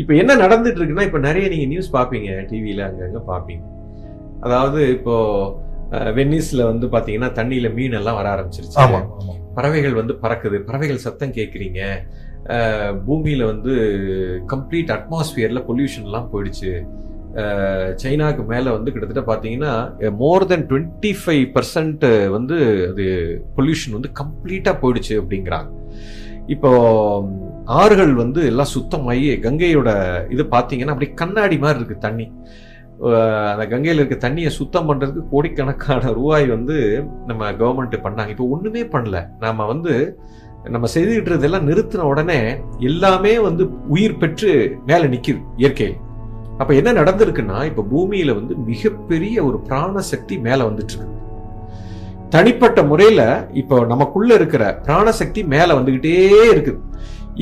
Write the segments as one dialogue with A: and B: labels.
A: இப்ப என்ன நடந்துட்டு இருக்குன்னா இப்ப நிறைய நீங்க நியூஸ் பாப்பீங்க டிவியில அங்கங்க பாப்பீங்க அதாவது இப்போ அஹ், வெனிஸ்ல வந்து பாத்தீங்கன்னா தண்ணியில மீன் எல்லாம் வர ஆரம்பிச்சிருச்சு. பறவைகள் வந்து பறக்குது. பறவைகள் சத்தம் கேட்குறீங்க பூமியில வந்து கம்ப்ளீட் அட்மாஸ்பியர்ல பொல்யூஷன்லாம் போயிடுச்சு. அஹ், சைனாக்கு மேல வந்து கிட்டத்தட்ட பாத்தீங்கன்னா more than twenty five percent வந்து அது பொல்யூஷன் வந்து கம்ப்ளீட்டா போயிடுச்சு அப்படிங்கிறாங்க. இப்போ ஆறுகள் வந்து எல்லாம் சுத்தமாகி கங்கையோட இது பார்த்தீங்கன்னா அப்படியே கண்ணாடி மாதிரி இருக்குது தண்ணி. அந்த கங்கையில் இருக்க தண்ணியை சுத்தம் பண்ணுறதுக்கு கோடிக்கணக்கான ரூபாய் வந்து நம்ம கவர்மெண்ட்டு பண்ணாங்க. இப்போ ஒன்றுமே பண்ணல. நாம் வந்து நம்ம செய்துக்கிட்டு இதெல்லாம் நிறுத்தின உடனே எல்லாமே வந்து உயிர் பெற்று மேலே நிற்கிது இயற்கையில். அப்போ என்ன நடந்திருக்குன்னா இப்போ பூமியில் வந்து மிகப்பெரிய ஒரு பிராண சக்தி மேலே வந்துட்டு தனிப்பட்ட முறையில் இப்போ நமக்குள்ளே இருக்கிற பிராணசக்தி மேலே வந்துக்கிட்டே இருக்குது.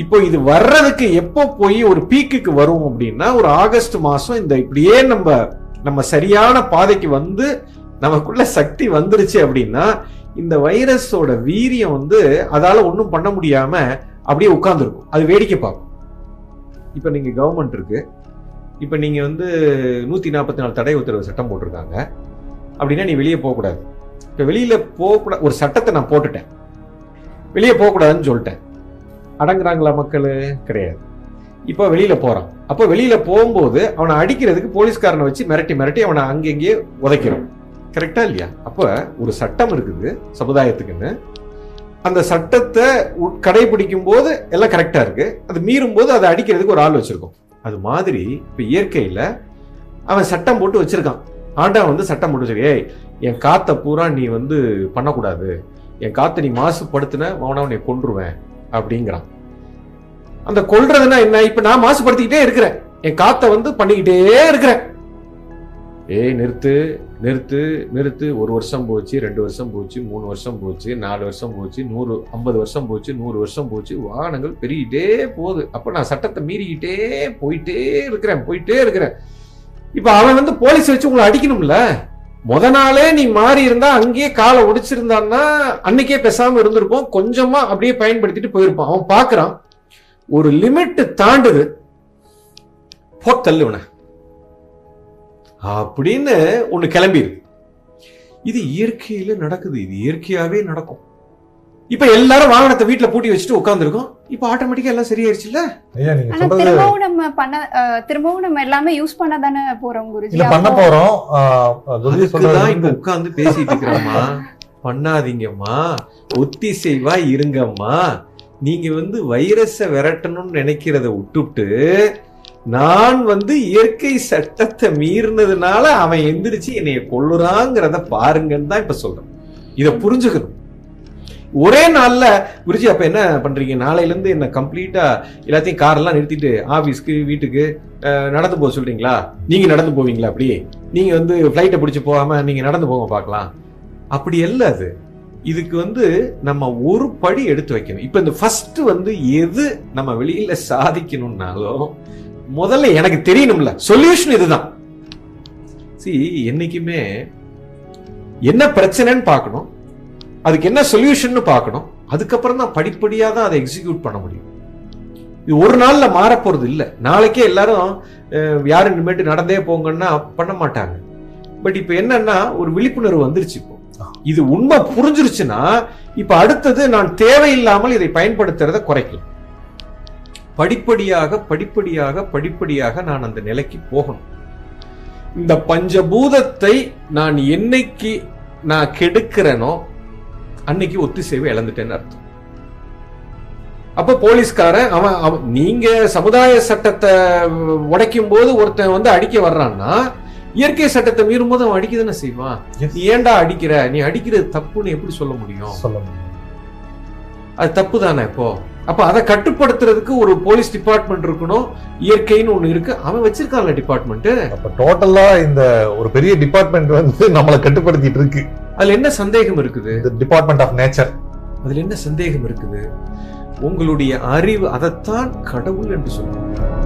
A: இப்போ இது வர்றதுக்கு எப்போ போய் ஒரு பீக்குக்கு வரும் அப்படின்னா ஒரு ஆகஸ்ட் மாசம் இந்த இப்படியே நம்ம நம்ம சரியான பாதைக்கு வந்து நமக்குள்ள சக்தி வந்துருச்சு அப்படின்னா இந்த வைரஸோட வீரியம் வந்து அதால ஒன்றும் பண்ண முடியாம அப்படியே உட்காந்துருக்கும் அது வேடிக்கை பார்க்கும். இப்போ நீங்கள் கவர்மெண்ட் இருக்கு. இப்போ நீங்கள் வந்து நூற்றி நாற்பத்தி நாலு தடை உத்தரவு சட்டம் போட்டிருக்காங்க. அப்படின்னா நீ வெளியே போகக்கூடாது. இப்போ வெளியில் போகக்கூடாது ஒரு சட்டத்தை நான் போட்டுட்டேன். வெளியே போகக்கூடாதுன்னு சொல்லிட்டேன். அடங்குறாங்களா மக்கள்? கிடையாது. இப்போ வெளியில் போகிறான் அப்போ வெளியில் போகும்போது அவனை அடிக்கிறதுக்கு போலீஸ்காரனை வச்சு மிரட்டி மிரட்டி அவனை அங்கங்கே உதைக்கிறோம். கரெக்டா இல்லையா? அப்போ ஒரு சட்டம் இருக்குது சமுதாயத்துக்குன்னு. அந்த சட்டத்தை கடைபிடிக்கும் போது எல்லாம் கரெக்டாக இருக்கு. அது மீறும் போது அதை அடிக்கிறதுக்கு ஒரு ஆள் வச்சிருக்கோம். அது மாதிரி இப்போ இயற்கையில் அவன் சட்டம் போட்டு வச்சிருக்கான். ஆண்டவன் வந்து சட்டம் போட்டு வச்சிருக்க ஏய் என் காத்தை பூரா நீ வந்து பண்ணக்கூடாது. என் காத்தை நீ மாசுபடுத்தின அவனை உன்னை கொன்றுவேன். அப்படிங்கிறான். அந்த கொல்றதுன்னா என்ன? இப்ப நான் மாசுபடுத்திக்கிட்டே இருக்கிறேன். என் காத்தை வந்து பண்ணிக்கிட்டே இருக்கிறேன். ஏய் நிறுத்து நிறுத்து நிறுத்து. ஒரு வருஷம் போச்சு ரெண்டு வருஷம் போச்சு மூணு வருஷம் போச்சு நாலு வருஷம் போச்சு நூறு ஐம்பது வருஷம் போச்சு நூறு வருஷம் போச்சு. வாகனங்கள் பெருகிட்டே போகுது. அப்ப நான் சட்டத்தை மீறிக்கிட்டே போயிட்டே இருக்கிறேன் போயிட்டே இருக்கிறேன். இப்ப அவன் வந்து போலீஸ் வச்சு உங்களை அடிக்கணும்ல? முத நாளே நீ மாறி இருந்தா அங்கேயே காலை ஒடிச்சிருந்தான்னா அன்னைக்கே பேசாம இருந்திருப்போம். கொஞ்சமா அப்படியே பயன்படுத்திட்டு போயிருப்பான். அவன் பாக்குறான் ஒரு லிமிட் தாண்டுது. போ தள்ளுவன அப்படின்னு ஒண்ணு கிளம்பிடு இது இயற்கையில நடக்குது. இது இயற்கையாவே நடக்கும். இப்ப எல்லாரும் வாகனத்தை வீட்டுல பூட்டி வச்சுட்டு உட்காந்துருக்கோம் இப்ப ஆட்டோமேட்டிக்கா எல்லாம் சரியாயிருச்சுல்ல?
B: ஐயா நீங்க
C: ஆனா
B: சொல்றது
C: திரும்பவும் நம்ம பண்ண அஹ், திரும்பவும் நம்ம எல்லாமே யூஸ் பண்ண தானே போறோம் குருஜி?
B: இல்ல பண்ண
C: அப்போ-
B: போறோம். ஆஹ் சொல்றது
A: அதுக்குதான் இப்ப
B: வந்து-
A: உட்கார்ந்து பேசிட்டு இருக்கிறோம்மா. பண்ணாதீங்கம்மா. ஒத்திசைவா இருங்கம்மா. நீங்க வந்து வைரஸ விரட்டணும்னு நினைக்கிறத விட்டுட்டு நான் வந்து இயற்கை சட்டத்தை மீறினதுனால அவன் எந்திரிச்சு என்னைய கொல்லுறாங்கிறத பாருங்கன்னு தான் இப்ப சொல்றேன் இத புரிஞ்சுக்கணும். ஒரே நாள்ல குருஜி அப்ப என்ன பண்றீங்க? நாளையில இருந்து என்ன கம்ப்ளீட்டா எல்லாத்தையும் காரெல்லாம் நிறுத்திட்டு ஆபீஸ்க்கு வீட்டுக்கு நடந்து போக சொல்றீங்களா? நீங்க நடந்து போவீங்களா அப்படி நீங்க வந்து ஃப்ளைட்டை பிடிச்சி போகாம நீங்க நடந்து போங்க பார்க்கலாம். அப்படி அல்ல அது. இதுக்கு வந்து நம்ம ஒரு படி எடுத்து வைக்கணும். இப்ப இந்த ஃபர்ஸ்ட் வந்து எது நம்ம வெளியில சாதிக்கணும்னாலும் முதல்ல எனக்கு தெரியணும்ல. சொல்யூஷன் இதுதான். சி என்னைக்குமே என்ன பிரச்சனைன்னு பார்க்கணும். அதுக்கு என்ன சொல்யூஷன் பார்க்கணும். அதுக்கப்புறம் தான் படிப்படியா தான் அதை எக்ஸிக்யூட் பண்ண முடியும். இது ஒரு நாள்ல மாற போறது இல்ல. நாளைக்கே எல்லாரும் யாரும் இனிமேட்டு நடந்தே போங்கன்னா பண்ண மாட்டாங்க. பட் இப்ப என்னன்னா ஒரு விழிப்புணர்வு வந்துருச்சு இப்போ. இது உண்மை புரிஞ்சிருச்சுன்னா இப்ப அடுத்தது நான் தேவையில்லாமல் இதை பயன்படுத்துறதை குறைக்கலாம். படிப்படியாக படிப்படியாக படிப்படியாக நான் அந்த நிலைக்கு போகணும். இந்த பஞ்சபூதத்தை நான் என்னைக்கு நான் கெடுக்கிறேனோ அன்னைக்கு ஒத்திசைவை இழந்துட்டேன்னு அர்த்தம். அப்ப போலீஸ்காரன் அவன் அவன் நீங்க சமுதாய சட்டத்தை உடைக்கும் போது ஒருத்தன் வந்து அடிக்க வர்றான்னா இயற்கை சட்டத்தை மீறும் போது அவன் அடிக்க தானே செய்வான். நீ ஏன்டா அடிக்கிற? நீ அடிக்கிறது தப்புன்னு எப்படி சொல்ல முடியும்?
B: சொல்ல முடியும்.
A: அது தப்பு தானே இப்போ? அப்ப அதை கட்டுப்படுத்துறதுக்கு ஒரு போலீஸ் டிபார்ட்மெண்ட் இருக்கணும் இயற்கைன்னு ஒண்ணு இருக்கு. அவன் வச்சிருக்கான்ல டிபார்ட்மெண்ட்
B: அப்ப டோட்டலா இந்த ஒரு பெரிய டிபார்ட்மெண்ட் வந்து நம்மளை கட்டுப்படுத்திட்டு இருக்கு.
A: அதுல என்ன சந்தேகம் இருக்குது?
B: டிபார்ட்மெண்ட் ஆஃப் நேச்சர்
A: அதுல என்ன சந்தேகம் இருக்குது? உங்களுடைய அறிவு அதைத்தான் கடவுள் என்று சொல்லுவாங்க